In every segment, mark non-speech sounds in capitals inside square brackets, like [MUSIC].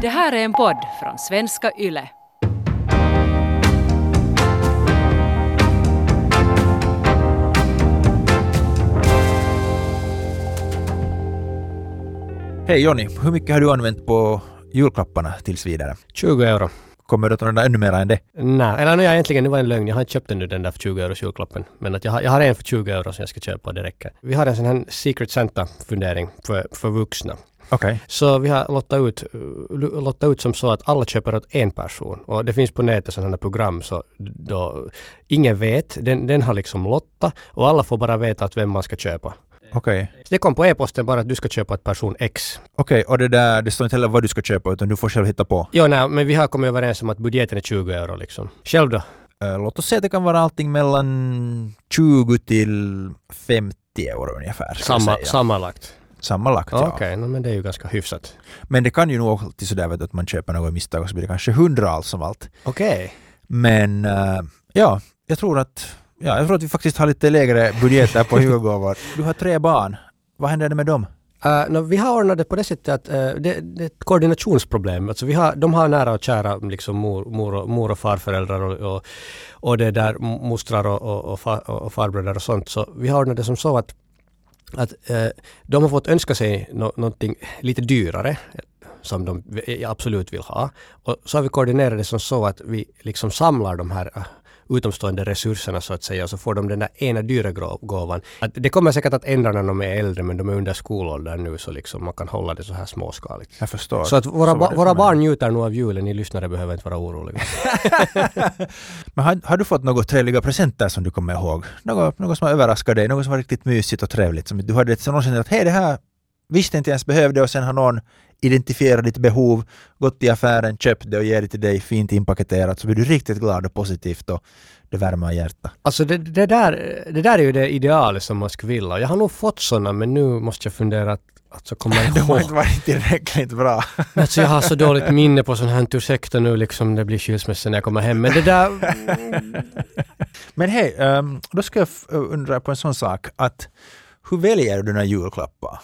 Det här är en podd från svenska YLE. Hej Jonny, hur mycket har du använt på julklapparna tills vidare? 20 euro. Kommer du att använda ännu mer än det? Nej, eller nej, egentligen det var en lögn. Jag har inte köpt ännu den där för 20 euro julklappen. Men att jag, har, jag har en för 20 euro som jag ska köpa och det räcker. Vi har en sån här Secret Santa-fundering för, för vuxna. Okej. Så vi har lottat ut, uh, lottat ut som så att alla köper åt en person. Och det finns på nätet sådana program så då ingen vet. Den, den har liksom lotta och alla får bara veta att vem man ska köpa. Så det kom på e-posten bara att du ska köpa ett person X. Okej, och det där, det står inte heller vad du ska köpa utan du får själv hitta på. Jo, nej, men vi har kommit överens om att budgeten är 20 euro liksom. Själv då? Eh, låt oss säga att det kan vara allting mellan 20 till 50 euro ungefär. Samma, säga. Sammanlagt? Sammanlagt ja. Okej, no, men det är ju ganska hyfsat. Men det kan ju nog alltid sådär vet att man köper något i misstag och så blir det kanske 100 allt som allt. Okej. Men eh, ja, jag tror att Ja, jag tror att vi faktiskt har lite lägre budgeter på [LAUGHS] julgåvor. Du har tre barn. Vad händer med dem? Uh, no, vi har ordnat det på det sättet att uh, det, det är ett koordinationsproblem. Alltså vi har, de har nära och kära liksom mor, mor, och, mor och farföräldrar och, och, och det där mostrar och, och, och, far, och farbröder och sånt. Så vi har ordnat det som så att, att eh, de har fått önska sig no, någonting lite dyrare som de absolut vill ha. Och så har vi koordinerat det som så att vi liksom samlar de här eh, utomstående resurserna så att säga och så får de den där ena dyra gåvan. Att det kommer säkert att ändra när de är äldre men de är under skolåldern nu så liksom man kan hålla det så här småskaligt. Jag förstår. Så att våra, Så ba- våra barn njuter nog av julen, ni lyssnare behöver inte vara oroliga. [LAUGHS] [LAUGHS] Men har, har du fått något trevliga presenter som du kommer ihåg? Något, något som har överraskat dig? Något som var riktigt mysigt och trevligt? Som du hade någonsin att hej det här visste inte ens behövde och sen har någon identifierat ditt behov, gått till affären, köpt det och ger det till dig fint inpaketerat så blir du riktigt glad och positivt och det värmer hjärtat. Alltså det, det, där, det där är ju det idealet som man skulle vilja. Jag har nog fått sådana men nu måste jag fundera att Alltså kommer jag [LAUGHS] De har ihåg. inte varit tillräckligt bra. Alltså jag har så dåligt minne på sånt här. Ursäkta nu liksom det blir skilsmässa när jag kommer hem. Men det där... [LAUGHS] Men hej, ehm, då ska jag undra på en sån sak att hur väljer du dina julklappar?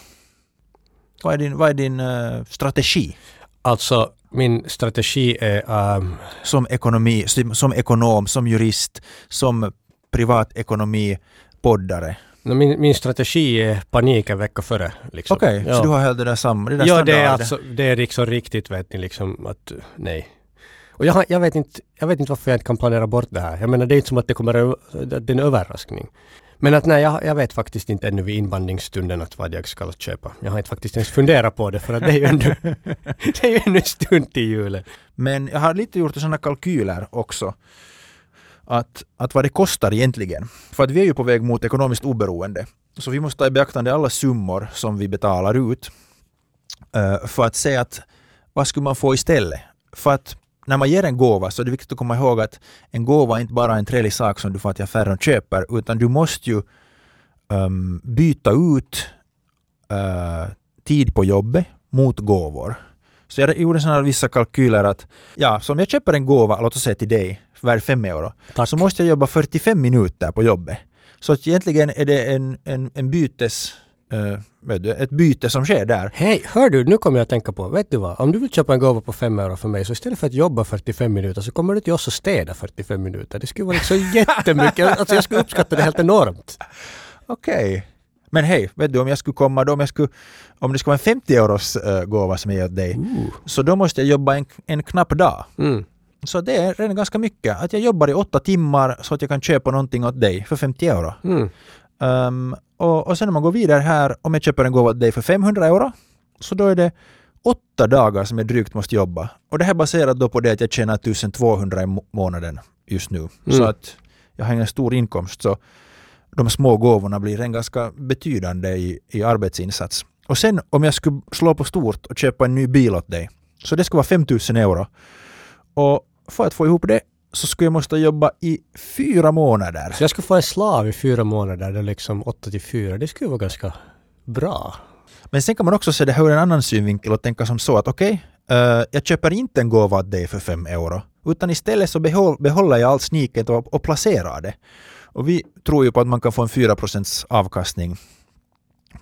Vad är din, vad är din eh, strategi Alltså min strategi är... ehm, som, ekonomi, som, som ekonom, som jurist, som privatekonomi-poddare? no, min, min strategi är panik en vecka före. Liksom. Okej, ja. så du har helt det där samma, det där Ja, det är, alltså, det är liksom riktigt vet ni liksom att nej. Och jag, jag, vet inte, jag vet inte varför jag inte kan planera bort det här. Jag menar det är inte som att det kommer att det är en överraskning. Men att nej, jag, jag vet faktiskt inte ännu vid invandringsstunden att vad jag ska köpa. Jag har inte faktiskt ens funderat på det för att det är ju ännu, [LAUGHS] det är ju ännu en stund till julen. Men jag har lite gjort sådana kalkyler också. Att, att vad det kostar egentligen. För att vi är ju på väg mot ekonomiskt oberoende. Så vi måste ta i beaktande alla summor som vi betalar ut. eh, för att se att vad skulle man få istället? För att när man ger en gåva så är det viktigt att komma ihåg att en gåva är inte bara en trevlig sak som du får till affären och köper utan du måste ju ehm, byta ut eh, tid på jobbet mot gåvor. Så jag gjorde sådana vissa kalkyler att ja, så om jag köper en gåva, låt oss säga till dig, värd 5 euro, Tack. så måste jag jobba 45 minuter på jobbet. Så att egentligen är det en, en, en bytes, du, ett byte som sker där. Hej, hör du, nu kommer jag att tänka på, vet du vad? Om du vill köpa en gåva på 5 euro för mig så istället för att jobba 45 minuter så kommer du till oss och städa 45 minuter. Det skulle vara liksom [LAUGHS] jättemycket, alltså jag skulle uppskatta det helt enormt. Okej. Men hej, vet du om jag skulle komma då, om, jag skulle, om det skulle vara en 50 euros eh, gåva som jag ger dig, så då måste jag jobba en, en knapp dag. Mm. Så det är redan ganska mycket. Att jag jobbar i åtta timmar så att jag kan köpa någonting åt dig för 50 euro. Mm. Um, och, och sen om man går vidare här, om jag köper en gåva åt dig för 500 euro, så då är det åtta dagar som jag drygt måste jobba. Och det här är baserat då på det att jag tjänar 1200 i må- månaden just nu. Så Mm. att jag har ingen stor inkomst, så de små gåvorna blir en ganska betydande i, i arbetsinsats. Och sen om jag skulle slå på stort och köpa en ny bil åt dig, så det skulle vara 5000 euro. Och för att få ihop det så skulle jag måste jobba i fyra månader. Så jag skulle få en slav i fyra månader, det är liksom 8 till 4. Det skulle vara ganska bra. Men sen kan man också se det här ur en annan synvinkel och tänka som så att okej, eh, jag köper inte en gåva åt dig för fem euro, utan istället så behåll, behåller jag allt sniket och, och placerar det. Och vi tror ju på att man kan få en 4 avkastning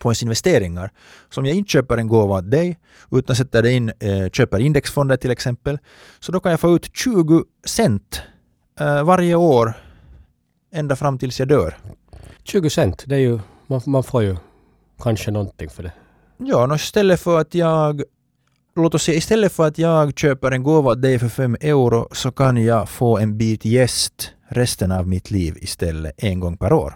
på ens investeringar. Så om jag inte köper en gåva åt dig utan sätter in, eh, köper indexfonder till exempel, så då kan jag få ut 20 cent eh, varje år ända fram tills jag dör. 20 cent, det är ju, man, man får ju kanske någonting för det. Ja, istället för att jag Låt oss säga istället för att jag köper en gåva åt dig för 5 euro så kan jag få en bit gäst resten av mitt liv istället en gång per år.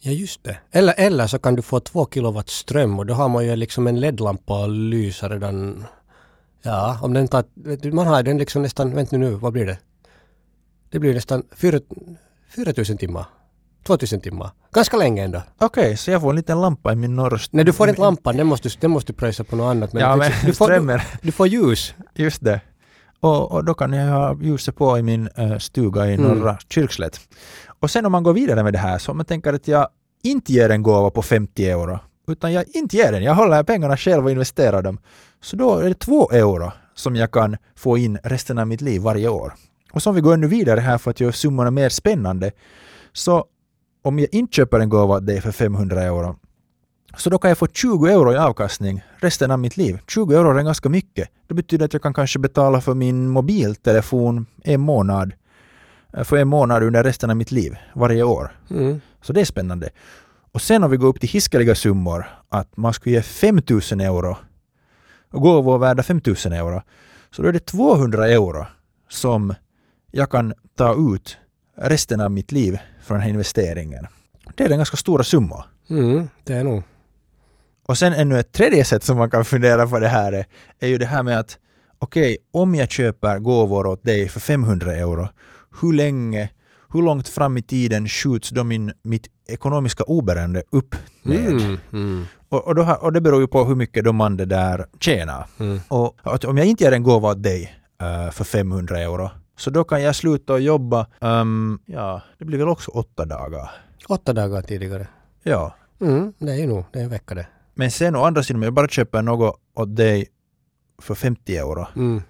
Ja, just det. Eller, eller så kan du få två kilowatt ström och då har man ju liksom en LED-lampa och lysa redan. Ja, om den tar... Man har den liksom nästan... Vänta nu, vad blir det? Det blir nästan 4 4000 timmar. 2000 timmar. Ganska länge ändå. Okej, så jag får en liten lampa i min norr... Nej, du får inte lampan, den måste, den måste du pröjsa på något annat. Ja, du, men du, får, du, du får ljus. Just det. Och, och då kan jag ha ljuset på i min eh, stuga i norra Mm. Kyrkslätt. Och sen om man går vidare med det här, så om man tänker att jag inte ger en gåva på 50 euro, utan jag inte ger den, jag håller pengarna själv och investerar dem, så då är det 2 euro som jag kan få in resten av mitt liv varje år. Och så om vi går ännu vidare här för att göra summorna mer spännande, så om jag inte köper en gåva det dig för 500 euro, så då kan jag få 20 euro i avkastning resten av mitt liv. 20 euro är ganska mycket. Det betyder att jag kan kanske betala för min mobiltelefon en månad, för en månad under resten av mitt liv, varje år. Mm. Så det är spännande. Och sen om vi går upp till hiskeliga summor, att man skulle ge 5000 euro och gåvor värda 5000 euro, så då är det 200 euro som jag kan ta ut resten av mitt liv från den här investeringen. Det är en ganska stora summa. Mm, det är nog. Och sen ännu ett tredje sätt som man kan fundera på det här är, är ju det här med att okej, om jag köper gåvor åt dig för 500 euro, hur länge, hur långt fram i tiden skjuts då min, mitt ekonomiska oberoende upp med? Mm, mm, Och, och, har- och det beror ju på hur mycket då man det där tjänar. mm. Och att om jag inte ger en gåva åt dig eh, för 500 euro, så då kan jag sluta jobba, ehm, ja, det blir väl också åtta dagar. Åtta dagar tidigare. Ja, Mm, det är ju nog, det är en vecka det. men sen å andra sidan om jag bara köper något åt dig för 50 euro, Mm,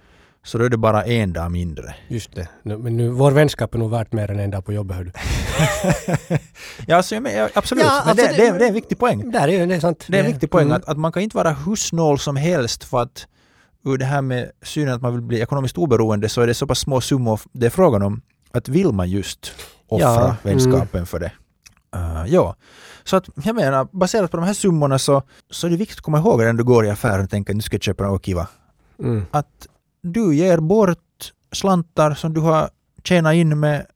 så då är det bara en dag mindre. just det. Men nu, vår vänskap är nog värt mer än en dag på jobbet hör du. [LAUGHS] Ja, alltså, men, absolut, Ja, men alltså det, det- det, är en viktig poäng. Där är det är sant. Det är en viktig poäng mm. att, att man kan inte vara hur snål som helst för att ur det här med synen att man vill bli ekonomiskt oberoende så är det så pass små summor det är frågan om att vill man just offra Ja, mm. vänskapen för det. Uh, ja, så att jag menar baserat på de här summorna så, så är det viktigt att komma ihåg när du går i affären och tänker att nu ska jag köpa något kiva. Mm. Att du ger bort slantar som du har tjänat in med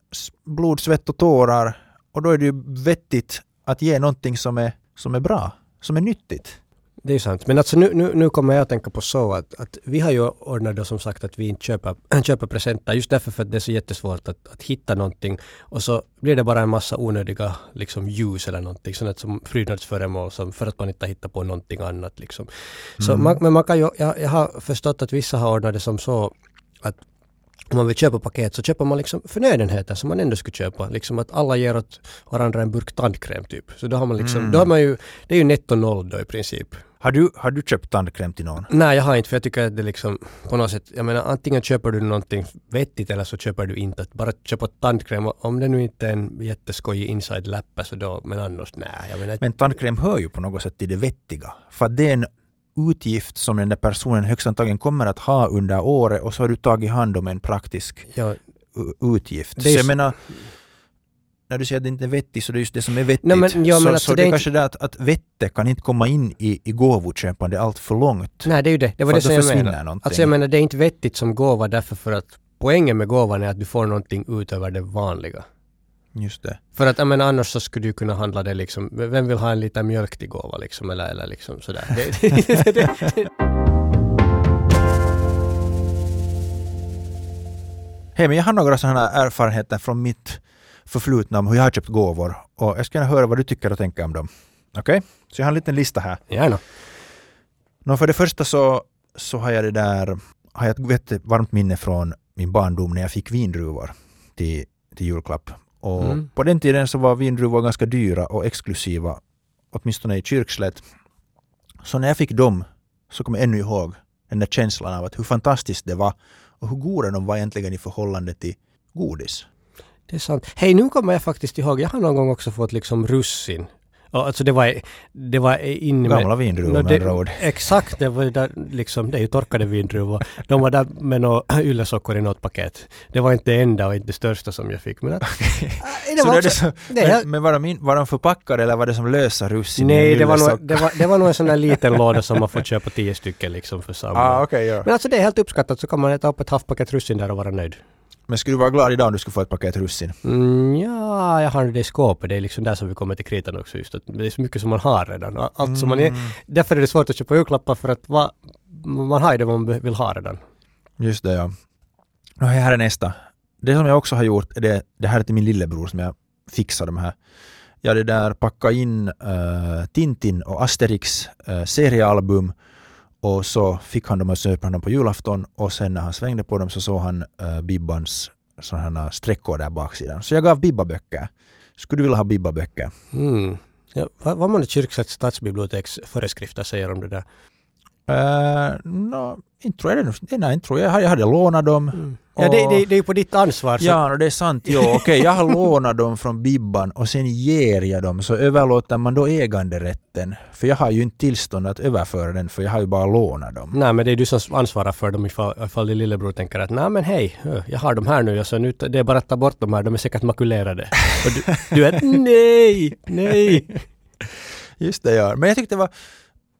blod, svett och tårar och då är det ju vettigt att ge någonting som är, som är bra, som är nyttigt. Det är sant. Men alltså nu, nu, nu kommer jag att tänka på så att, att vi har ju ordnat då som sagt att vi inte köper, [CLEARS THROAT] köper presenter just därför för att det är så jättesvårt att, att hitta någonting och så blir det bara en massa onödiga liksom ljus eller någonting sånt som prydnadsföremål som för att man inte har hittat på någonting annat liksom. Så Mm. man, men man kan ju, jag, jag har förstått att vissa har ordnat det som så att om man vill köpa paket så köper man liksom förnödenheter som man ändå skulle köpa. Liksom att alla ger åt varandra en burk tandkräm typ. Så då har man liksom, Mm. då har man ju, det är ju netto noll då i princip. Har du, har du köpt tandkräm till någon? Nej, jag har inte för jag tycker att det liksom på något sätt, jag menar antingen köper du någonting vettigt eller så köper du inte. Att bara köpa tandkräm, om det nu inte är en jätteskojig inside läppa så då, men annars nej. Menar, Men tandkräm hör ju på något sätt till det vettiga. För att det är en utgift som den där personen högst antagligen kommer att ha under året och så har du tagit hand om en praktisk ja, utgift. Det så jag menar, när du säger att det inte är vettigt så det är just det som är vettigt. Nej, men- ja, så men alltså så det är är inte- kanske det att, att vettet kan inte komma in i, i gåvoköpande allt för långt. nej det är ju det. Det var det som jag menade. någonting. Alltså jag menar det är inte vettigt som gåva därför för att poängen med gåvan är att du får någonting utöver det vanliga. Just det. För att menar annars så skulle du kunna handla det liksom, vem vill ha en liten mjölk till gåva liksom eller, eller liksom sådär. [LAUGHS] Hej, men jag har några sådana erfarenheter från mitt förflutna om hur jag har köpt gåvor och jag ska gärna höra vad du tycker och tänker om dem. Okej? Så jag har en liten lista här. gärna. Nå, för det första så, så har jag det där, har jag ett varmt minne från min barndom när jag fick vindruvor till, till julklapp. Och Mm. på den tiden så var vindruvor ganska dyra och exklusiva, åtminstone i Kyrkslätt. Så när jag fick dem så kommer jag ännu ihåg den där känslan av att hur fantastiskt det var och hur goda de var egentligen i förhållande till godis. Det är sant. Hej, nu kommer jag faktiskt ihåg, jag har någon gång också fått liksom russin. Och alltså det var, det var inne med... Gamla vindruvor med andra ord. Exakt, det var där, liksom, det är ju torkade vindruvor. De var där med några [LAUGHS] yllesockor i något paket. Det var inte det enda och inte det största som jag fick. Men att, [LAUGHS] det Så var också, så, men, men de in, var de förpackade eller var det som lösa russin? nej, det var, nog, det, var, det var nog en sån där [LAUGHS] liten låda som man får köpa tio stycken liksom för samma. Ah, okej, ja. Men alltså det är helt uppskattat så kan man äta upp ett halvt paket russin där och vara nöjd. Men skulle du vara glad idag om du skulle få ett paket russin? Mm, ja, jag har det i skåpet. Det är liksom där som vi kommer till kritan också just att det är så mycket som man har redan. Allt som man är, Mm. därför är det svårt att köpa julklappar för att va, man har ju det man vill ha redan. Just det, ja. Nå, här är nästa. Det som jag också har gjort, är det, det här är till min lillebror som jag fixade de här. Jag det där packa in eh, Tintin och Asterix eh, seriealbum och så fick han dem öppnade han dem på julafton och sen när han svängde på dem så såg han uh, Bibbans sådana streckor där baksidan. Så jag gav Bibba böcker. Skulle du vilja ha Bibba böcker? Mm. Ja, vad, vad man Kyrkslätts stadsbiblioteks föreskrifter säger om det där? Uh, no, inte tror jag det. Nej, inte tror jag. Jag hade- lånat dem. Ja, det, det, det är ju på ditt ansvar. Så, Ja, och det är sant. Jo, okej, jag har lånat dem från Bibban och sen ger jag dem så överlåter man då äganderätten. För jag har ju inte tillstånd att överföra den för jag har ju bara lånat dem. Nej, men det är du som ansvarar för dem ifall, ifall din lillebror tänker att nej men hej, jag har de här nu, så nu det är bara att ta bort de här, de är säkert makulerade. Och du, du är nej, nej. [LAUGHS] Just det, ja. Men jag tyckte det var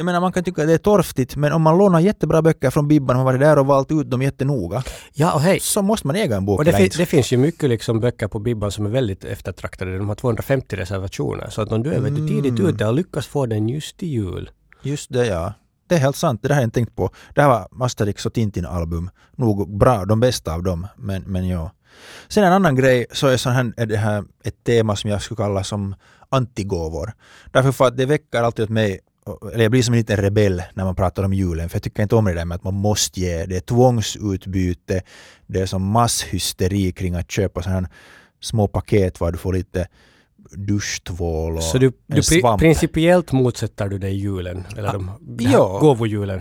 jag menar man kan tycka att det är torftigt men om man lånar jättebra böcker från Bibban och har varit där och valt ut dem jättenoga Ja, och hej. så måste man äga en bok. Och det, fin- det finns ju mycket liksom böcker på Bibban som är väldigt eftertraktade. De har 250 reservationer. Så att om du är du, tidigt Mm. ute och lyckas få den just till jul. Just det, ja. Det är helt sant, det där har jag inte tänkt på. Det här var Asterix och Tintin-album. Nog bra, de bästa av dem, men, men ja. Sen en annan grej så är, sån här, är det här ett tema som jag skulle kalla som antigåvor. Därför för att det väcker alltid åt mig, eller jag blir som en liten rebell när man pratar om julen, för jag tycker inte om det där med att man måste ge. Det är tvångsutbyte, det är som masshysteri kring att köpa sådana här små paket var du får lite duschtvål och Så du, en du pri- principiellt motsätter du dig julen? Eller Ah, de, ja. gåvojulen?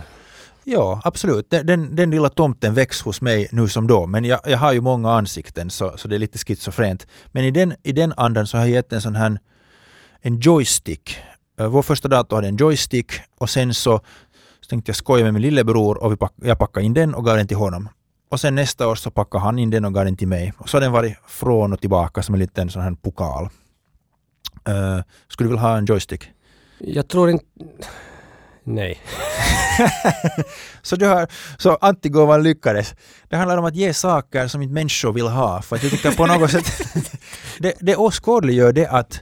Ja, absolut. Den, den, den lilla tomten väcks hos mig nu som då, men jag, jag har ju många ansikten så, så det är lite schizofrent. Men i den, i den andan så har jag gett en sån här en joystick. Eh, Vår första dator hade en joystick och sen så, så tänkte jag skoja med min lillebror och vi pack, jag packade in den och gav den till honom. Och sen nästa år så packade han in den och gav den till mig. Och så har den varit från och tillbaka som en liten sån här pokal. Uh, skulle du vilja ha en joystick? Jag tror inte... Nej. [LAUGHS] Så, du har, så antigåvan lyckades. Det handlar om att ge saker som inte människor vill ha. För att jag tycker på något sätt [LAUGHS] det, det åskådliggör det att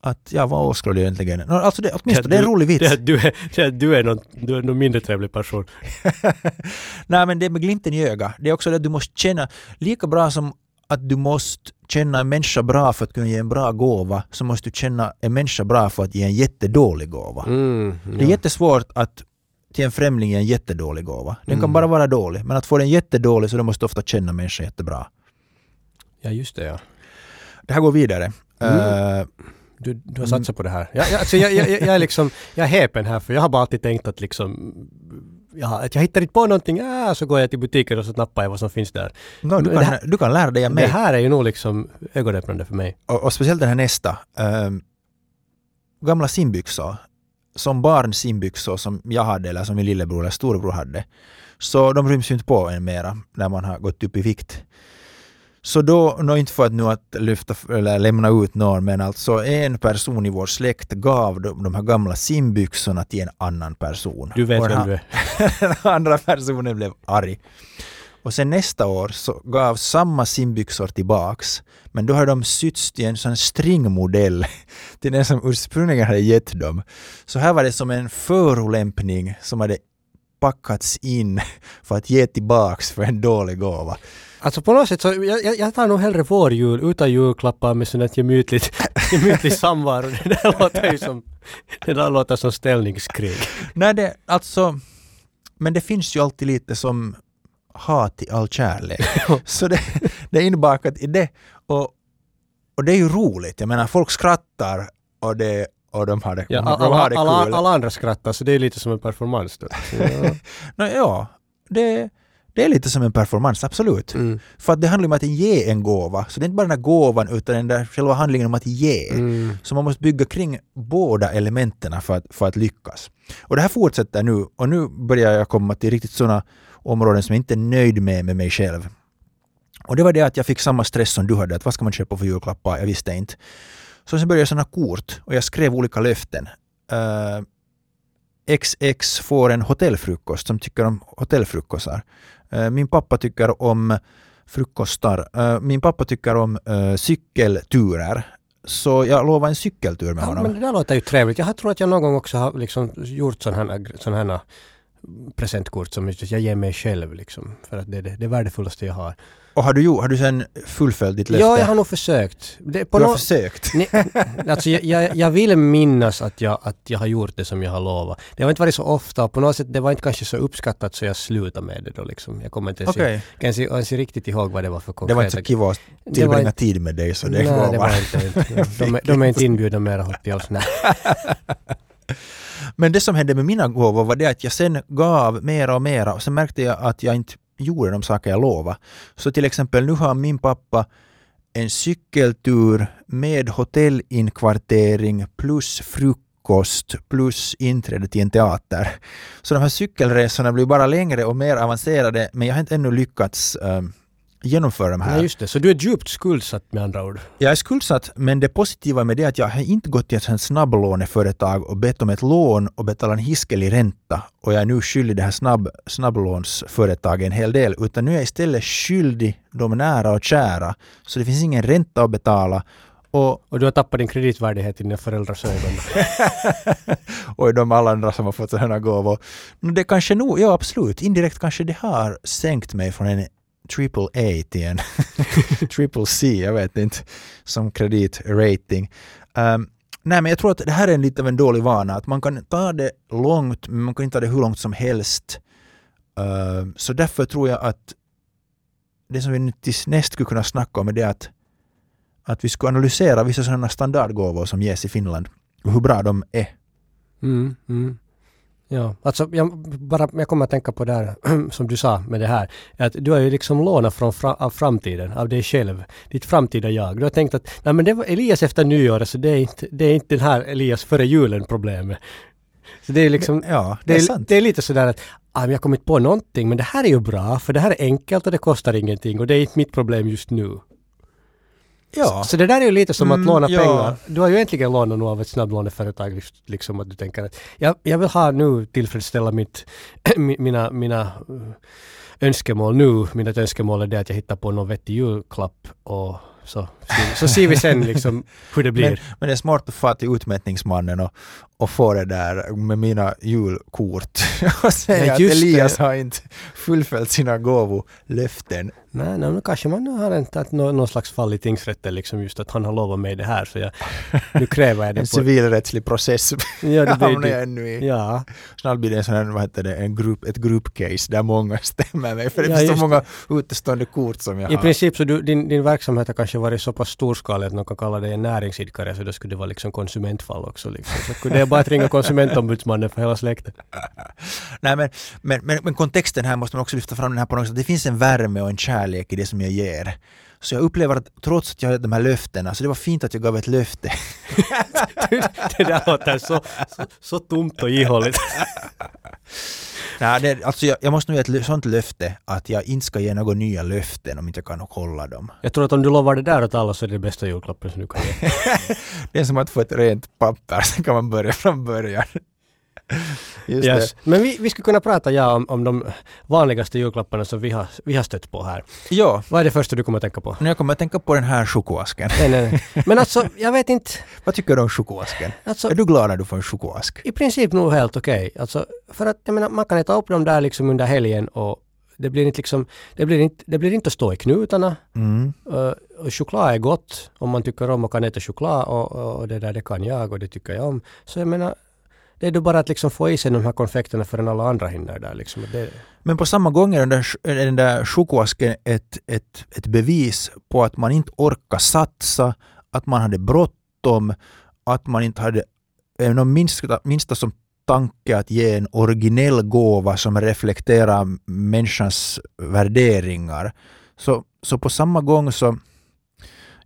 att, ja vad åskådliggör egentligen? Nå, Alltså det, åtminstone det är en rolig Det vits. att du är, det du är någon, du är någon mindre trevlig person. [LAUGHS] Nej men det är med glimten i ögat. Det är också det att du måste känna, lika bra som att du måste känna en människa bra för att kunna ge en bra gåva, så måste du känna en människa bra för att ge en jättedålig gåva. Mm, Det är jättesvårt att till en främling ge en jättedålig gåva. Den kan Mm. bara vara dålig. Men att få den jättedålig så då måste du ofta känna människan jättebra. ja, just det ja. Det här går vidare. Mm. Eh, Du, du har satsat på det här. Jag, jag, alltså jag, jag, jag, är liksom, jag är häpen här för jag har bara alltid tänkt att liksom Ja, att jag hittar inte på någonting, ah, så går jag till butiken och så nappar jag vad som finns där. no, du, det kan, här- du kan lära dig av Det mig. här är ju nog liksom ögonöppnande för mig. Och, och speciellt den här nästa. ehm, gamla simbyxor. Som barn simbyxor som jag hade eller som min lillebror eller storebror hade. Så de ryms ju inte på en mera när man har gått upp i vikt. Så då, nå inte för att nu att lyfta eller lämna ut någon, men alltså en person i vår släkt gav de, de här gamla simbyxorna till en annan person. Du vet vem du är. [LAUGHS] den andra personen blev arg. Och sen nästa år så gav samma simbyxor tillbaks. Men då har de sytts till en sån stringmodell [LAUGHS] till den som ursprungligen hade gett dem. Så här var det som en förolämpning som hade packats in [LAUGHS] för att ge tillbaks för en dålig gåva. Alltså på något sätt så, jag, jag- tar nog hellre vår jul utan julklappar med sånt gemytligt, gemytlig [LAUGHS] samvaro. Det där låter ju som, det där låter som ställningskrig. Nej, det, alltså, men det finns ju alltid lite som hat i all kärlek. [LAUGHS] Så det, det är inbakat i det. Och, och det är ju roligt. Jag menar, folk skrattar och, det, och de har det, Ja, de alla, har det alla, kul. alla andra skrattar så det är lite som en performance då. [LAUGHS] Ja. Nå, ja, det, Det är lite som en performance, absolut. Mm. För att det handlar om att ge en gåva. Så det är inte bara den här gåvan utan den där själva handlingen om att ge. Mm. Så man måste bygga kring båda elementen för att, för att lyckas. Och det här fortsätter nu och nu börjar jag komma till riktigt sådana områden som jag inte är nöjd med med mig själv. Och det var det att jag fick samma stress som du hade, att vad ska man köpa för julklappar? Jag visste inte. Så sen började jag sådana kort och jag skrev olika löften. Uh, XX får en hotellfrukost som tycker om hotellfrukostar. Uh, min pappa tycker om frukostar. Uh, min pappa tycker om uh, cykelturer. Så jag lovar en cykeltur med Ja, honom. men det där låter ju trevligt. Jag tror att jag någon gång också har liksom gjort sådana här, sån här presentkort som jag ger mig själv liksom. För att det är det, det värdefullaste jag har. Och har du, gjort- har du sen fullföljt ditt löfte? Ja, jag har nog försökt. Det, du har nå- försökt? Nej, [LAUGHS] alltså jag, jag, jag vill minnas att jag, att jag har gjort det som jag har lovat. Det har inte varit så ofta och på något sätt det var inte kanske så uppskattat så jag slutade med det då liksom. Jag kommer inte ens, kan ens, ens riktigt ihåg vad det var för Det konkreta... var inte så kiva att Det tillbringa var- tid med dig så det Nej, det var inte, inte. [LAUGHS] De, är- de är inte inbjudna mera till oss. Men det som hände med mina gåvor var det att jag sen gav mera och mera och sen märkte jag att jag inte gjorde de saker jag lovade. Så till exempel nu har min pappa en cykeltur med hotellinkvartering plus frukost plus inträde till en teater. Så de här cykelresorna blir bara längre och mer avancerade men jag har inte ännu lyckats um, genomföra de här. Nej, just det. Så du är djupt skuldsatt med andra ord. Jag är skuldsatt, men det positiva med det är att jag har inte gått till ett snabblåneföretag och bett om ett lån och betalat en hiskelig ränta och jag är nu skyldig det här snabb, snabblånsföretaget en hel del, utan nu är jag istället skyldig de nära och kära. Så det finns ingen ränta att betala och, Och du har tappat din kreditvärdighet i dina föräldrars ögon. [LAUGHS] och de alla andra som har fått sådana gåvor. Det kanske nog, ja absolut, indirekt kanske det har sänkt mig från en triple A till en [LAUGHS] triple C, jag vet inte, som kreditrating. Um, nej, men jag tror att det här är en lite av en dålig vana, att man kan ta det långt, men man kan inte ta det hur långt som helst. Uh, så därför tror jag att det som vi nu tills näst skulle kunna snacka om är det att, att vi skulle analysera vissa sådana standardgåvor som ges i Finland och hur bra de är. Mm, mm. Ja, alltså jag, bara, jag kommer att tänka på det här [CLEARS THROAT] som du sa med det här. Att du har ju liksom lånat från fra, av framtiden, av dig själv, ditt framtida jag. Du har tänkt att nej men det var Elias efter nyåret så det är inte, det är inte den här Elias före julen problemet. Så det är liksom, Ja, det det är är, sant. det är lite sådär att ah, jag har kommit på någonting men det här är ju bra för det här är enkelt och det kostar ingenting och det är inte mitt problem just nu. Ja. Så det där är ju lite som Mm, att låna ja. pengar. Du har ju egentligen lånat nog av ett snabblåneföretag liksom att du tänker att jag, jag vill ha nu tillfredsställa mitt, [CLEARS THROAT] mi- mina, mina önskemål nu. Mina önskemål är det att jag hittar på någon vettig julklapp och så, så ser vi sen liksom [LAUGHS] hur det blir. Men, men det är smart att få till utmätningsmannen och, och få det där med mina julkort [LAUGHS] och säga att just det. Elias har inte fullföljt sina gåvolöften. Nej, nej, men kanske man har en, tagit nå- någon slags fall i tingsrätten liksom just att han har lovat mig det här så jag, nu kräver jag [LAUGHS] En det på... civilrättslig process Ja, det hamnar jag ännu i. Ja, Snart blir det en sån här, vad heter det, en grupp, ett gruppcase där många stämmer mig för det Ja, finns så många utestående kort som jag i har. princip så du, din, din verksamhet har kanske varit så pass storskalig att någon kan kalla dig en näringsidkare så då skulle det vara liksom konsumentfall också. Liksom. Så det är bara att ringa konsumentombudsmannen för hela släkten. [LAUGHS] Nej, men, men, men, men kontexten här måste man också lyfta fram den här på något sätt. Det finns en värme och en kärlek i det som jag ger. Så jag upplever att trots att jag hade de här löftena, så det var fint att jag gav ett löfte. [LAUGHS] det där låter så, så, så tomt och ihåligt. [LAUGHS] Nej, det, alltså jag, jag måste nog ge ett sånt löfte att jag inte ska ge några nya löften om inte jag kan hålla dem. [LAUGHS] Jag tror att om du lovar det där åt alla så är det det bästa julklappen som du kan ge. [LAUGHS] Det är som att få ett rent papper, sen kan man börja från början. [LAUGHS] Just Yes. Men vi, vi skulle kunna prata ja, om, om de vanligaste julklapparna som vi har, vi har stött på här. det. Ja, Vad är det första du kommer att tänka på? jag kommer att tänka på den här chokoasken. Nej, nej, nej. [LAUGHS] Men alltså, jag vet inte. Vad tycker du om chokoasken? Alltså, Är du glad när du får en chokoask? I princip nog helt okej. Alltså, för att jag menar, man kan äta upp dem där liksom under helgen och det blir inte liksom, det blir inte, det blir inte att stå i knutarna. Mm. Uh, och choklad är gott om man tycker om och kan äta choklad och, och det där det kan jag och det tycker jag om. Så jag menar, det är då bara att liksom få i sig de här konfekterna förrän alla andra hinner där liksom. Det, Men på samma gång är den där, är den där chokoasken ett, ett, ett bevis på att man inte orkar satsa, att man hade bråttom, att man inte hade någon minsta, minsta som tanke att ge en originell gåva som reflekterar människans värderingar. Så, så på samma gång så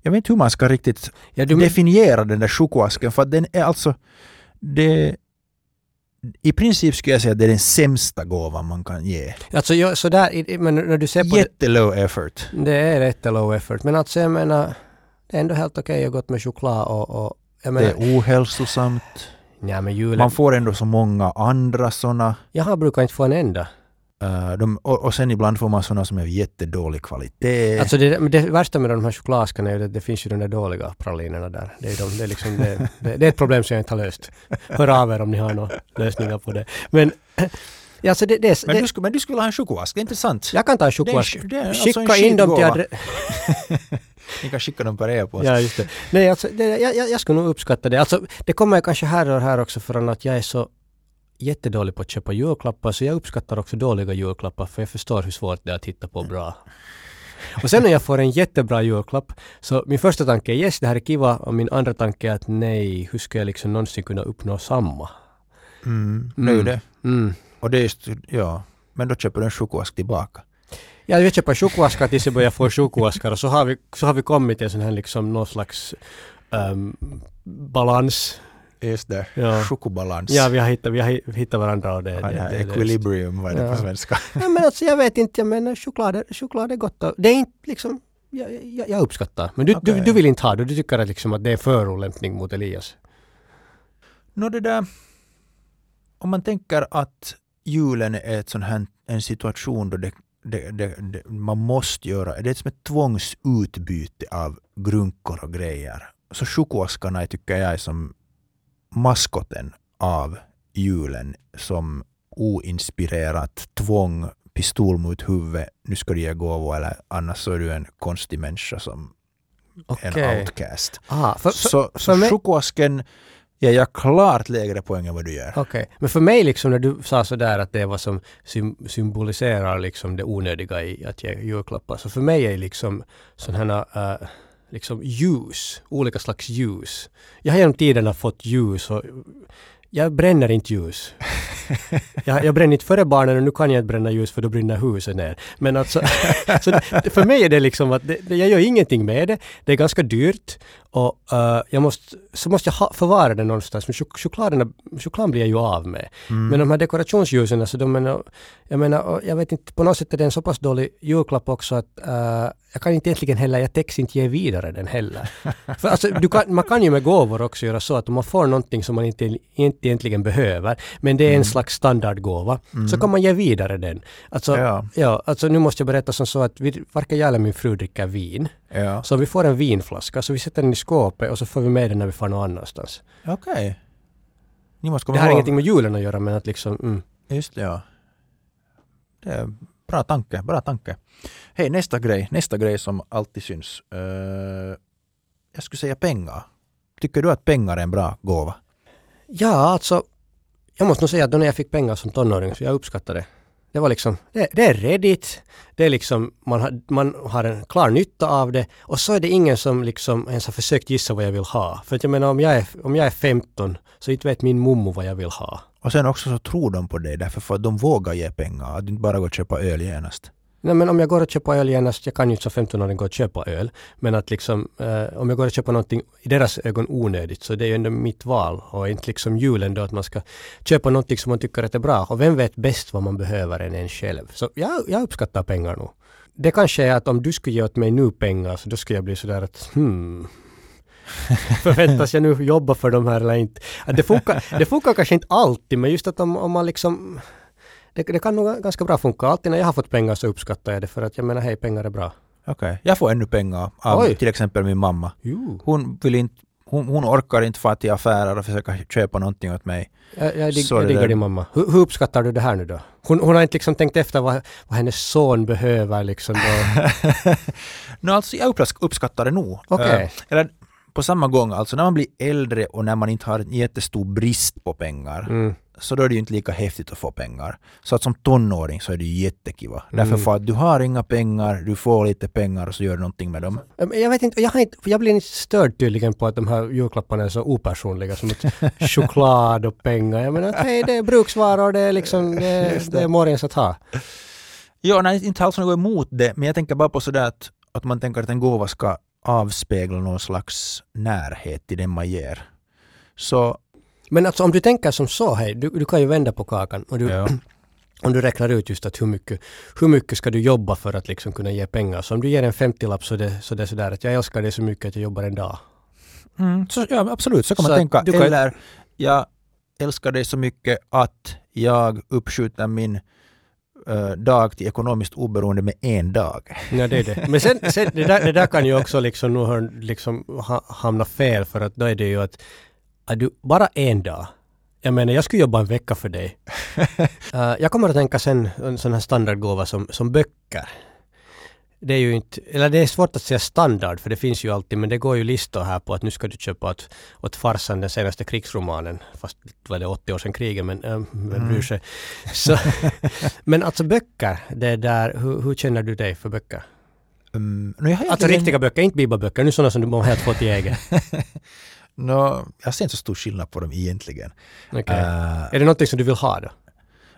jag vet inte hur man ska riktigt Ja, men- definiera den där chokoasken för den är alltså det, i princip skulle jag säga att det är den sämsta gåvan man kan ge. alltså, jag, så där, i- i- men när du ser på det, Jättelow effort. det är rätt low effort. Men alltså jag menar, det är ändå helt okej att gå med choklad och, och jag Det menar, är ohälsosamt. ja men julen, Man får ändå så många andra såna. jag brukar inte få en enda. Uh, de, och, och sen ibland får man såna som är jättedålig kvalitet. Alltså det, det värsta med de här chokladaskarna är ju att det finns ju de där dåliga pralinerna där. Det är, de, det är, liksom, det, det, är ett problem som jag inte har löst. Hör av er om ni har några lösningar på det. Men, [CLEARS THROAT] alltså det, det, men, du, skulle, men du skulle ha en chokoask, intressant. jag kan ta en Det är en choklask. sk- det är alltså en Skicka in dem till adre- [LAUGHS] Ni kan skicka dem per e-post. Ja, just det. Nej, alltså, jag, jag, jag skulle nog uppskatta det. Alltså, det kommer kanske här och här också från att jag är så jättedålig på att köpa julklappar, så jag uppskattar också dåliga julklappar, för jag förstår hur svårt det är att hitta på bra. Och sen när jag får en jättebra julklapp, så min första tanke är yes, det här är kiva, och min andra tanke är att nej, hur ska jag liksom någonsin kunna uppnå samma? Mm, är ju Mm. det. Mm. Och det är just, ja. Men då köper du en chokoask tillbaka. Ja, vi köper chokoaskar tills jag börjar få chokoaskar och så har vi, så har vi kommit till en sån här liksom någon slags ehm, balans. Just det. Ja. Chokobalans. Ja, vi har hittat, vi har hittat varandra och det, Ja, det, det det, equilibrium, vad är det Ja. på svenska? [LAUGHS] Ja, men alltså jag vet inte, jag menar choklad, är- choklad är gott och det är inte liksom jag, jag, jag uppskattar. Men du, du, Okej. du vill inte ha det, du tycker att, liksom att det är förolämpning mot Elias. Nå det där, om man tänker att julen är ett sån här, en situation då det, det, det, man måste göra, det är som ett tvångsutbyte av grunkor och grejer. Så chokoaskarna tycker jag är som maskoten av julen som oinspirerat tvång, pistol mot huvudet, nu ska du ge gåvor eller annars så är du en konstig människa som en Okej. outcast. Ah, för, för, Så, så mig- chokoasken ger jag klart lägre poäng än vad du gör. Okej, men för mig liksom när du sa sådär att det är vad som sym symboliserar liksom det onödiga i att ge julklappar, så för mig är liksom sådana här äh, liksom ljus, olika slags ljus. Jag har genom tiderna fått ljus och jag bränner inte ljus. [LAUGHS] Jag, jag bränner inte före barnen och nu kan jag inte bränna ljus för då brinner huset ner. Men alltså, [LAUGHS] så för mig är det liksom att det, jag gör ingenting med det. Det är ganska dyrt och eh, jag måste, så måste jag ha, förvara det någonstans. Men chok- chokladen, chokladen blir jag ju av med. Mm. Men de här dekorationsljusen, alltså de är, jag menar, jag vet inte, på något sätt är det en så pass dålig julklapp också att eh, jag kan inte egentligen heller, jag täcks inte ge vidare den heller. [LAUGHS] För alltså, kan, man kan ju med gåvor också göra så att om man får någonting som man inte, inte egentligen behöver, men det är en slags standardgåva, så kan man ge vidare den. Alltså, Ja. ja, alltså nu måste jag berätta som så att vi, varken jag eller min fru dricker vin. Ja. Så vi får en vinflaska, så vi sätter den i skåpet och så får vi med den när vi far någon annanstans. Okej. Ni måste Det komma här har ingenting med julen att göra, men att liksom... Mm. Just det, ja. Det är bra tanke, bra tanke. Hej, nästa grej, nästa grej som alltid syns. Eh, jag skulle säga pengar. Tycker du att pengar är en bra gåva? Ja, alltså. Jag måste nog säga att då när jag fick pengar som tonåring så jag uppskattade det. Det var liksom, det, det är redigt, det är liksom, man har, man har en klar nytta av det och så är det ingen som liksom ens har försökt gissa vad jag vill ha. För att jag menar om jag är, om jag är 15 så inte vet min mommo vad jag vill ha. Och sen också så tror de på dig därför för att de vågar ge pengar. Att du inte bara går och köpa öl genast. Nej men om jag går och köper öl genast, jag kan ju inte som 15-åring gå och köpa öl. Men att liksom, eh, om jag går och köper någonting i deras ögon onödigt så det är ju ändå mitt val. Och inte liksom julen då att man ska köpa någonting som man tycker att är bra. Och vem vet bäst vad man behöver än en själv. Så jag, jag uppskattar pengar nog. Det kanske är att om du skulle ge åt mig nu pengar så då skulle jag bli sådär att hmm. [LAUGHS] Förväntas jag nu jobba för de här eller inte? Att det, funkar, det funkar kanske inte alltid men just att om, om man liksom det, det kan nog ganska bra funka. Alltid när jag har fått pengar så uppskattar jag det för att jag menar hej, pengar är bra. Okej, jag får ännu pengar av Oj. till exempel min mamma. Jo. Hon vill inte hon, hon orkar inte fara till affärer och försöka köpa någonting åt mig. Jag, jag, dig, jag diggar din mamma. Hur, hur uppskattar du det här nu då? Hon, hon har inte liksom tänkt efter vad, vad hennes son behöver liksom. Då. [LAUGHS] no, alltså jag uppskattar det nog. Okej. Eh, eller på samma gång, alltså när man blir äldre och när man inte har en jättestor brist på pengar, Mm. Så då är det ju inte lika häftigt att få pengar. Så att som tonåring så är det ju jättekiva. Därför för att du har inga pengar, du får lite pengar och så gör du någonting med dem. Jag vet inte, jag, har inte, jag blir inte störd tydligen på att de här julklapparna är så opersonliga som [LAUGHS] choklad och pengar. Jag menar att hej, det är bruksvaror, det är liksom, det är, det är morgens att ha. Ja, nej, inte alls något emot det, men jag tänker bara på sådär att, att man tänker att en gåva ska avspegla någon slags närhet till den man ger. Så Men alltså om du tänker som så, hej, du, du kan ju vända på kakan och du, Ja. [CLEARS THROAT] om du räknar ut just att hur mycket, hur mycket ska du jobba för att liksom kunna ge pengar. Så om du ger en 50-lapp så, det, så det är sådär att jag älskar dig så mycket att jag jobbar en dag. Mm, så, ja, absolut, så kan Så man tänka. du kan- Eller, jag älskar dig så mycket att jag uppskjuter min eh, dag till ekonomiskt oberoende med en dag. [LAUGHS] Ja, det är det. Men sen, sen det, där, det där kan ju också liksom, liksom ha, hamna fel för att då är det ju att, att du, bara en dag. Jag menar, jag skulle jobba en vecka för dig. [LAUGHS] Eh, jag kommer att tänka sen en sån här standardgåva som, som böcker. Det är ju inte, eller det är svårt att säga standard för det finns ju alltid men det går ju listor här på att nu ska du köpa åt, åt farsan den senaste krigsromanen fast det var det 80 år sedan kriget men äh, vem bryr sig. Så, [LAUGHS] men alltså böcker, det är där, hur, hur känner du dig för böcker? Um, Alltså riktiga böcker, inte bibelböcker, nu sådana som du må helt få till eget. [LAUGHS] no, jag ser inte så stor skillnad på dem egentligen. Okej. Eh, Är det någonting som du vill ha då?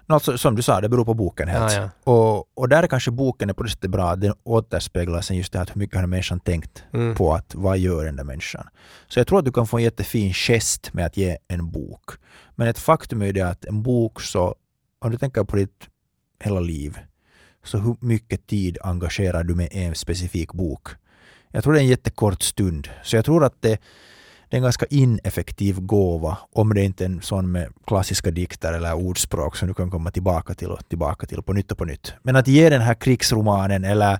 alltså, som du sa, det beror på boken helt. Ja, ja. Och, och där är kanske boken är på det sättet bra, att den återspeglar sen just det här hur mycket har människan tänkt Mm. på att vad gör den där människan. Så jag tror att du kan få en jättefin gest med att ge en bok. Men ett faktum är ju det att en bok så, om du tänker på ditt hela liv, så hur mycket tid engagerar du med en specifik bok? Jag tror det är en jättekort stund. Så jag tror att det, det är en ganska ineffektiv gåva om det inte är en sån med klassiska dikter eller ordspråk som du kan komma tillbaka till och tillbaka till på nytt och på nytt. Men att ge den här krigsromanen eller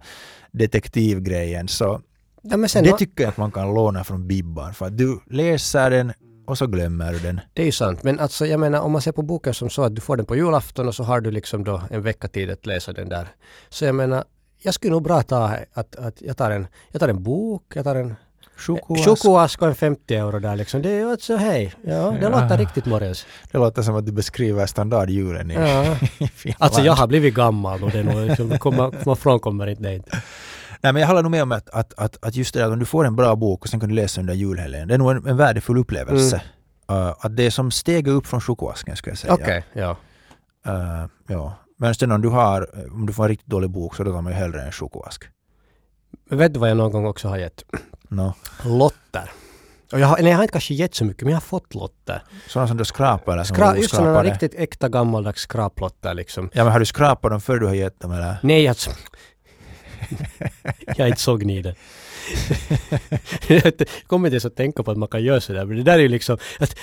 detektivgrejen så Ja, det tycker jag att man kan låna från Bibban. För att du läser den och så glömmer du den. det är ju sant. Men alltså jag menar om man ser på boken som så att du får den på julafton och så har du liksom då en vecka tid att läsa den där. Så jag menar, jag skulle nog bra ta att, att jag, tar en, jag tar en bok, jag tar en Chokoask. och en 50 euro där liksom. Det är ju alltså hej, ja det Ja. låter riktigt morgens. Det låter som att du beskriver standardjulen i, Ja. [LAUGHS] i Finland. Alltså jag har blivit gammal och det är nog liksom, kommer, man frånkommer inte det inte. Nej, men jag håller nog med om att, att, att, att just det där om du får en bra bok och sen kan du läsa under julhelgen. Det är nog en, en värdefull upplevelse. Uh, att det är som steg upp från chokoasken skulle jag säga. Okej, ja. Uh, ja. Men sen om du har, om du får en riktigt dålig bok så då tar man ju hellre en chokoask. Men vet du vad jag någon gång också har gett? No. Lotter. Och jag har, nej, jag har inte kanske gett så mycket, men jag har fått lotter. Sådana som du skrapar eller som Skra, just sådana riktigt äkta gammaldags skraplotter liksom. Ja men har du skrapat dem före du har gett dem eller? Nej, alltså. jag är inte så gniden. jag kommer inte ens att tänka på att man kan göra sådär, men det där är ju liksom att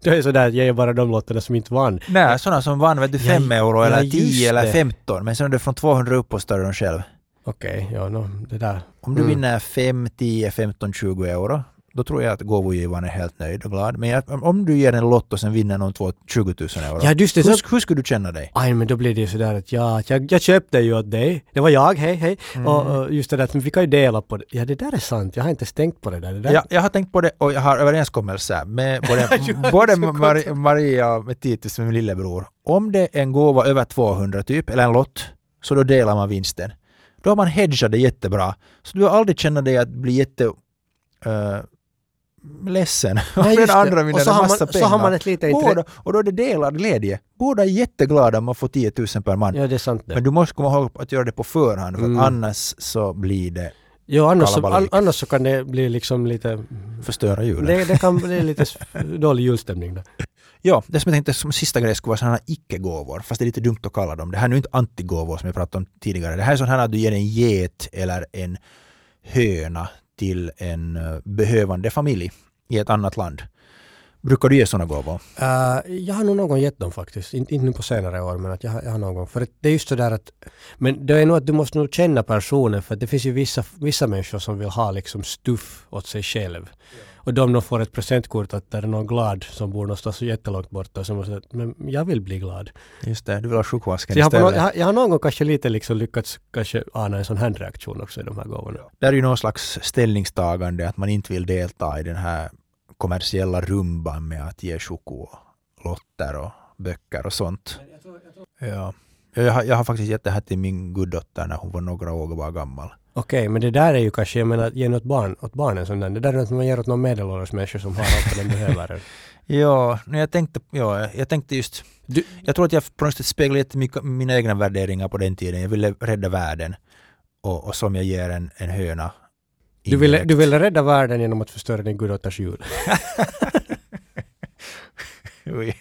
det är sådär att jag ger bara de lotterna som inte vann. Nej, sådana som vann vet du, Ja, 5 euro eller just 10 eller det. 15. Men sen är det från 200 upp och större dem själv. Okej, ja, no, det där. Om du Mm. vinner 5, 10, 15, 20 euro, då tror jag att gåvogivaren är helt nöjd och glad. Men jag, om du ger en lott och sen vinner någon två- 20 000 euro, Ja, just det. Så, hur, hur skulle du känna dig? aj, men då blir det ju sådär att ja, jag, jag köpte ju åt dig. Det var jag, hej, hej. Mm. Och, och just det där att vi kan ju dela på det. Ja, det där är sant. Jag har inte tänkt på det där. Det där Ja, jag har tänkt på det och jag har överenskommelser med [LAUGHS] både, både kommit- Maria och Titus, min lillebror. Om det är en gåva över 200 typ, eller en lott, så då delar man vinsten. Då har man hedgat det jättebra. Så du har aldrig känna dig att bli jätte... Uh, ledsen Ja, just det. andra Och så en massa man, pengar. så har man ett litet intresse. Båda, och då är det delad glädje. Båda är jätteglada om man får 10 000 per man. Ja, det är sant det. Men du måste komma ihåg att göra det på förhand, för Mm. annars så blir det Jo, annars så, annars så kan det bli liksom lite... förstöra julen. Det, det kan bli lite [LAUGHS] dålig julstämning där. Ja, det som jag tänkte som sista grej skulle vara sådana här icke-gåvor, fast det är lite dumt att kalla dem. Det här är nu inte antigåvor som jag pratade om tidigare. Det här är sådana här att du ger en get eller en höna till en eh, behövande familj i ett annat land. Brukar du ge sådana gåvor? Uh, jag har nog någon gång gett dem faktiskt. Inte, inte nu på senare år, men att jag, jag har någon gång. För det är just så där att... Men det är nog att du måste nog känna personen, för det finns ju vissa, vissa människor som vill ha liksom stuff åt sig själv. Och de nog får ett presentkort att det är någon glad som bor någonstans jättelångt borta. Så måste, men jag vill bli glad. Just det, du vill ha jag, nå- istället. jag, har, jag har någon gång kanske lite liksom lyckats kanske ana en sån här reaktion också i de här gåvorna. Det är ju någon slags ställningstagande att man inte vill delta i den här kommersiella rumban med att ge choko lotter och böcker och sånt. Ja. Jag har, jag har faktiskt gett det här till min guddotter när hon var några år bara gammal. Okej, men det där är ju kanske, jag menar, ge något barn, åt barnen sån där. Det där är något man ger åt någon medelålders människa som har allt vad de behöver. Ja, men jag tänkte, ja, jag tänkte just... Du- jag tror att jag på något sätt speglade jättemycket mina egna värderingar på den tiden. Jag ville rädda världen. Och, och som jag ger en, en höna. Du ville, du ville rädda världen genom att förstöra din guddotters jul. [LAUGHS]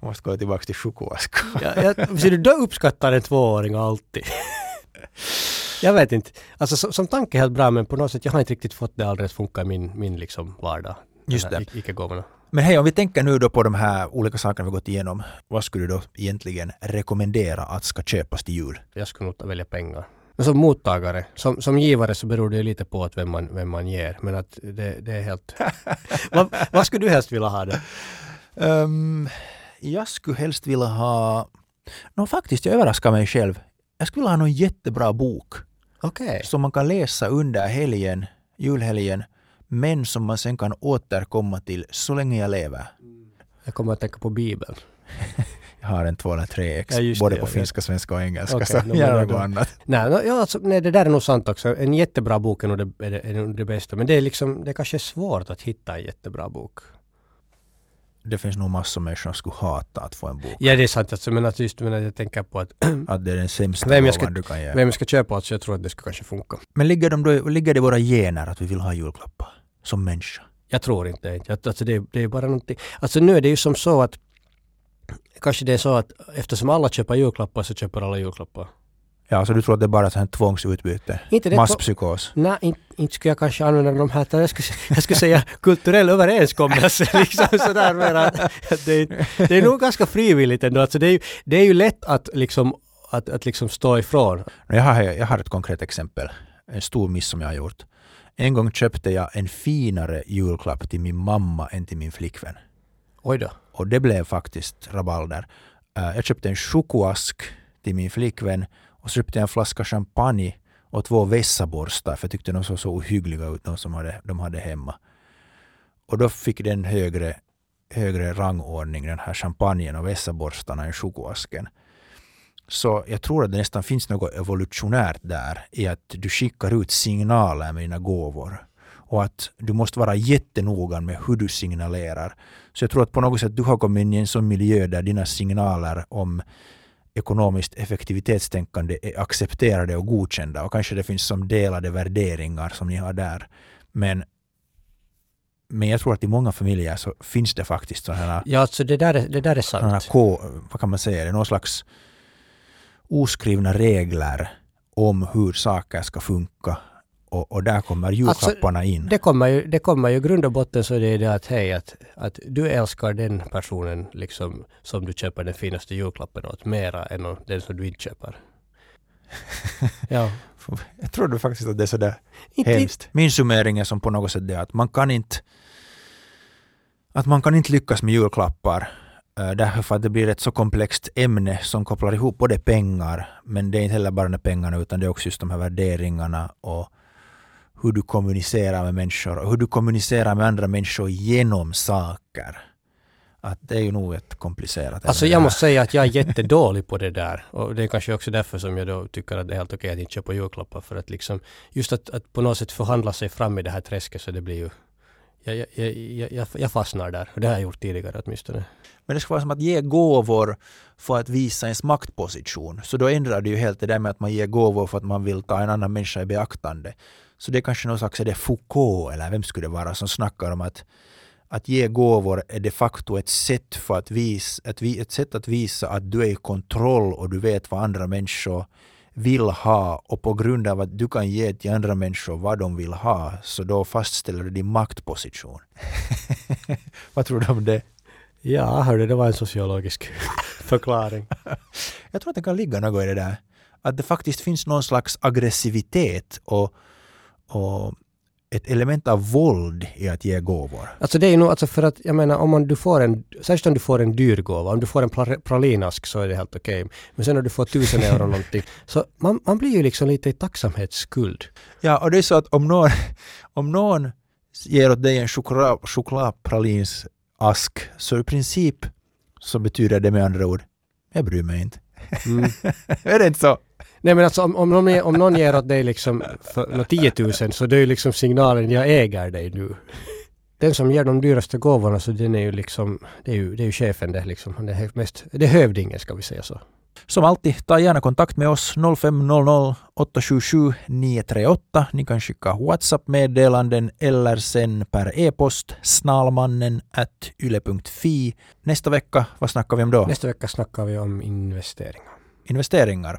Jag måste gå tillbaka till chokoask. Ja, jag, ser du, då uppskattar en tvååring alltid. jag vet inte. Alltså som, som tanke är helt bra men på något sätt jag har inte riktigt fått det att funka i min, min liksom vardag. Just det. ic- Icke-gåvorna. Men hej, om vi tänker nu då på de här olika sakerna vi gått igenom. Vad skulle du då egentligen rekommendera att ska köpas till jul? Jag skulle nog välja pengar. Men som mottagare, som, som givare så beror det ju lite på att vem, man, vem man ger. Men att det, det är helt... [LAUGHS] vad, vad skulle du helst vilja ha det? Ehm, jag skulle helst vilja ha... Nå faktiskt, jag överraskar mig själv. Jag skulle vilja ha någon jättebra bok Okej. som man kan läsa under helgen, julhelgen, men som man sen kan återkomma till så länge jag lever. Jag kommer att tänka på Bibeln. [LAUGHS] Har en två eller tre ex, Ja, både det, på jag finska, svenska och engelska, Okej, så då gärna något annat. Nej, no, ja, alltså, nej, det där är nog sant också. En jättebra bok är nog det, är är nog det bästa. Men det är liksom, det kanske är svårt att hitta en jättebra bok. Det finns nog massor av människor som skulle hata att få en bok. Ja, det är sant. Alltså, men att just men att jag tänker på att [CLEARS THROAT] Att det är den sämsta Vem jag ska- du kan ge. vem jag ska köpa åt så jag tror att det ska kanske funka. Men ligger, de då, ligger det i våra gener att vi vill ha julklappar? Som människa? Jag tror inte det. Alltså det, det är bara någonting. Alltså nu är det ju som så att kanske det är så att eftersom alla köper julklappar så köper alla julklappar. Ja, så du tror att det är bara ett sånt tvångsutbyte? Inte det Masspsykos? Nej, inte, inte skulle jag kanske använda de här, jag skulle, jag skulle säga kulturell överenskommelse. [LAUGHS] liksom sådär mer att, att det, är- det är nog ganska frivilligt ändå. Alltså det, är ju, det är ju lätt att liksom, att, att liksom stå ifrån. Jag har, jag har ett konkret exempel. En stor miss som jag har gjort. En gång köpte jag en finare julklapp till min mamma än till min flickvän. Oj då. Och det blev faktiskt rabalder. Eh, jag köpte en chokoask till min flickvän och så köpte jag en flaska champagne och två vässaborstar för jag tyckte de såg så ohyggliga ut, de som hade, de hade hemma. Och då fick den högre, högre rangordning, den här champagnen och vässaborstarna än chokoasken. Så jag tror att det nästan finns något evolutionärt där i att du skickar ut signaler med dina gåvor. Och att du måste vara jättenoga med hur du signalerar. Så jag tror att på något sätt du har kommit in i en sån miljö där dina signaler om ekonomiskt effektivitetstänkande är accepterade och godkända och kanske det finns som delade värderingar som ni har där. Men, men jag tror att i många familjer så finns det faktiskt sådana här Ja, alltså det där är, det där är sådana sant. ko, vad kan man säga, det är någon slags oskrivna regler om hur saker ska funka. Och, och där kommer julklapparna in. Det kommer ju, det kommer ju grund och botten så är det det att hej, att, att du älskar den personen liksom som du köper den finaste julklappen åt mera än den som du inte köper. [LAUGHS] ja. Jag tror faktiskt att det är sådär Inte, hemskt. Min summering är som på något sätt det att man kan inte att man kan inte lyckas med julklappar eh, därför att det blir ett så komplext ämne som kopplar ihop både pengar men det är inte heller bara pengarna utan det är också just de här värderingarna och hur du kommunicerar med människor och hur du kommunicerar med andra människor genom saker. Att det är ju nog ett komplicerat Alltså jag måste säga att jag är jättedålig på det där. Och det är kanske också därför som jag då tycker att det är helt okej att inte köpa julklappar. För att liksom, just att, att på något sätt förhandla sig fram i det här träsket så det blir ju... Jag, jag- jag, jag fastnar där. Och det har jag gjort tidigare åtminstone. Men det ska vara som att ge gåvor för att visa ens maktposition. Så då ändrar det ju helt det där med att man ger gåvor för att man vill ta en annan människa i beaktande. Så det är kanske någon slags, är det Foucault eller vem skulle det vara som snackar om att att ge gåvor är de facto ett sätt, för att visa, ett, ett sätt att visa att du är i kontroll och du vet vad andra människor vill ha och på grund av att du kan ge till andra människor vad de vill ha så då fastställer du din maktposition. [LAUGHS] vad tror du om det? Ja, hörde det var en sociologisk [LAUGHS] förklaring. [LAUGHS] Jag tror att det kan ligga något i det där. Att det faktiskt finns någon slags aggressivitet och, och ett element av våld i att ge gåvor. Alltså det är ju nog, alltså för att jag menar om man, du får en, särskilt om du får en dyr gåva, om du får en pra- pralinask så är det helt okej. Men sen när du får tusen euro någonting, [LAUGHS] så man, man blir ju liksom lite i tacksamhetsskuld. Ja, och det är så att om någon, [LAUGHS] om någon ger åt dig en choklad, så i princip så betyder det med andra ord, jag bryr mig inte. Mm. [LAUGHS] är det inte så? Nej men alltså om, om, någon, ger- om någon ger åt dig liksom för nå 10 000 så det är ju liksom signalen jag äger dig nu. Den som ger de dyraste gåvorna så den är ju liksom, det är ju, det är ju chefen det liksom. Han är mest, det är hövdingen ska vi säga så. Som alltid, ta gärna kontakt med oss 0500 877 938. Ni kan skicka WhatsApp-meddelanden eller sen per e-post snalmannen at yle.fi. Nästa vecka, vad snackar vi om då? Nästa vecka snackar vi om investeringar. Investeringar.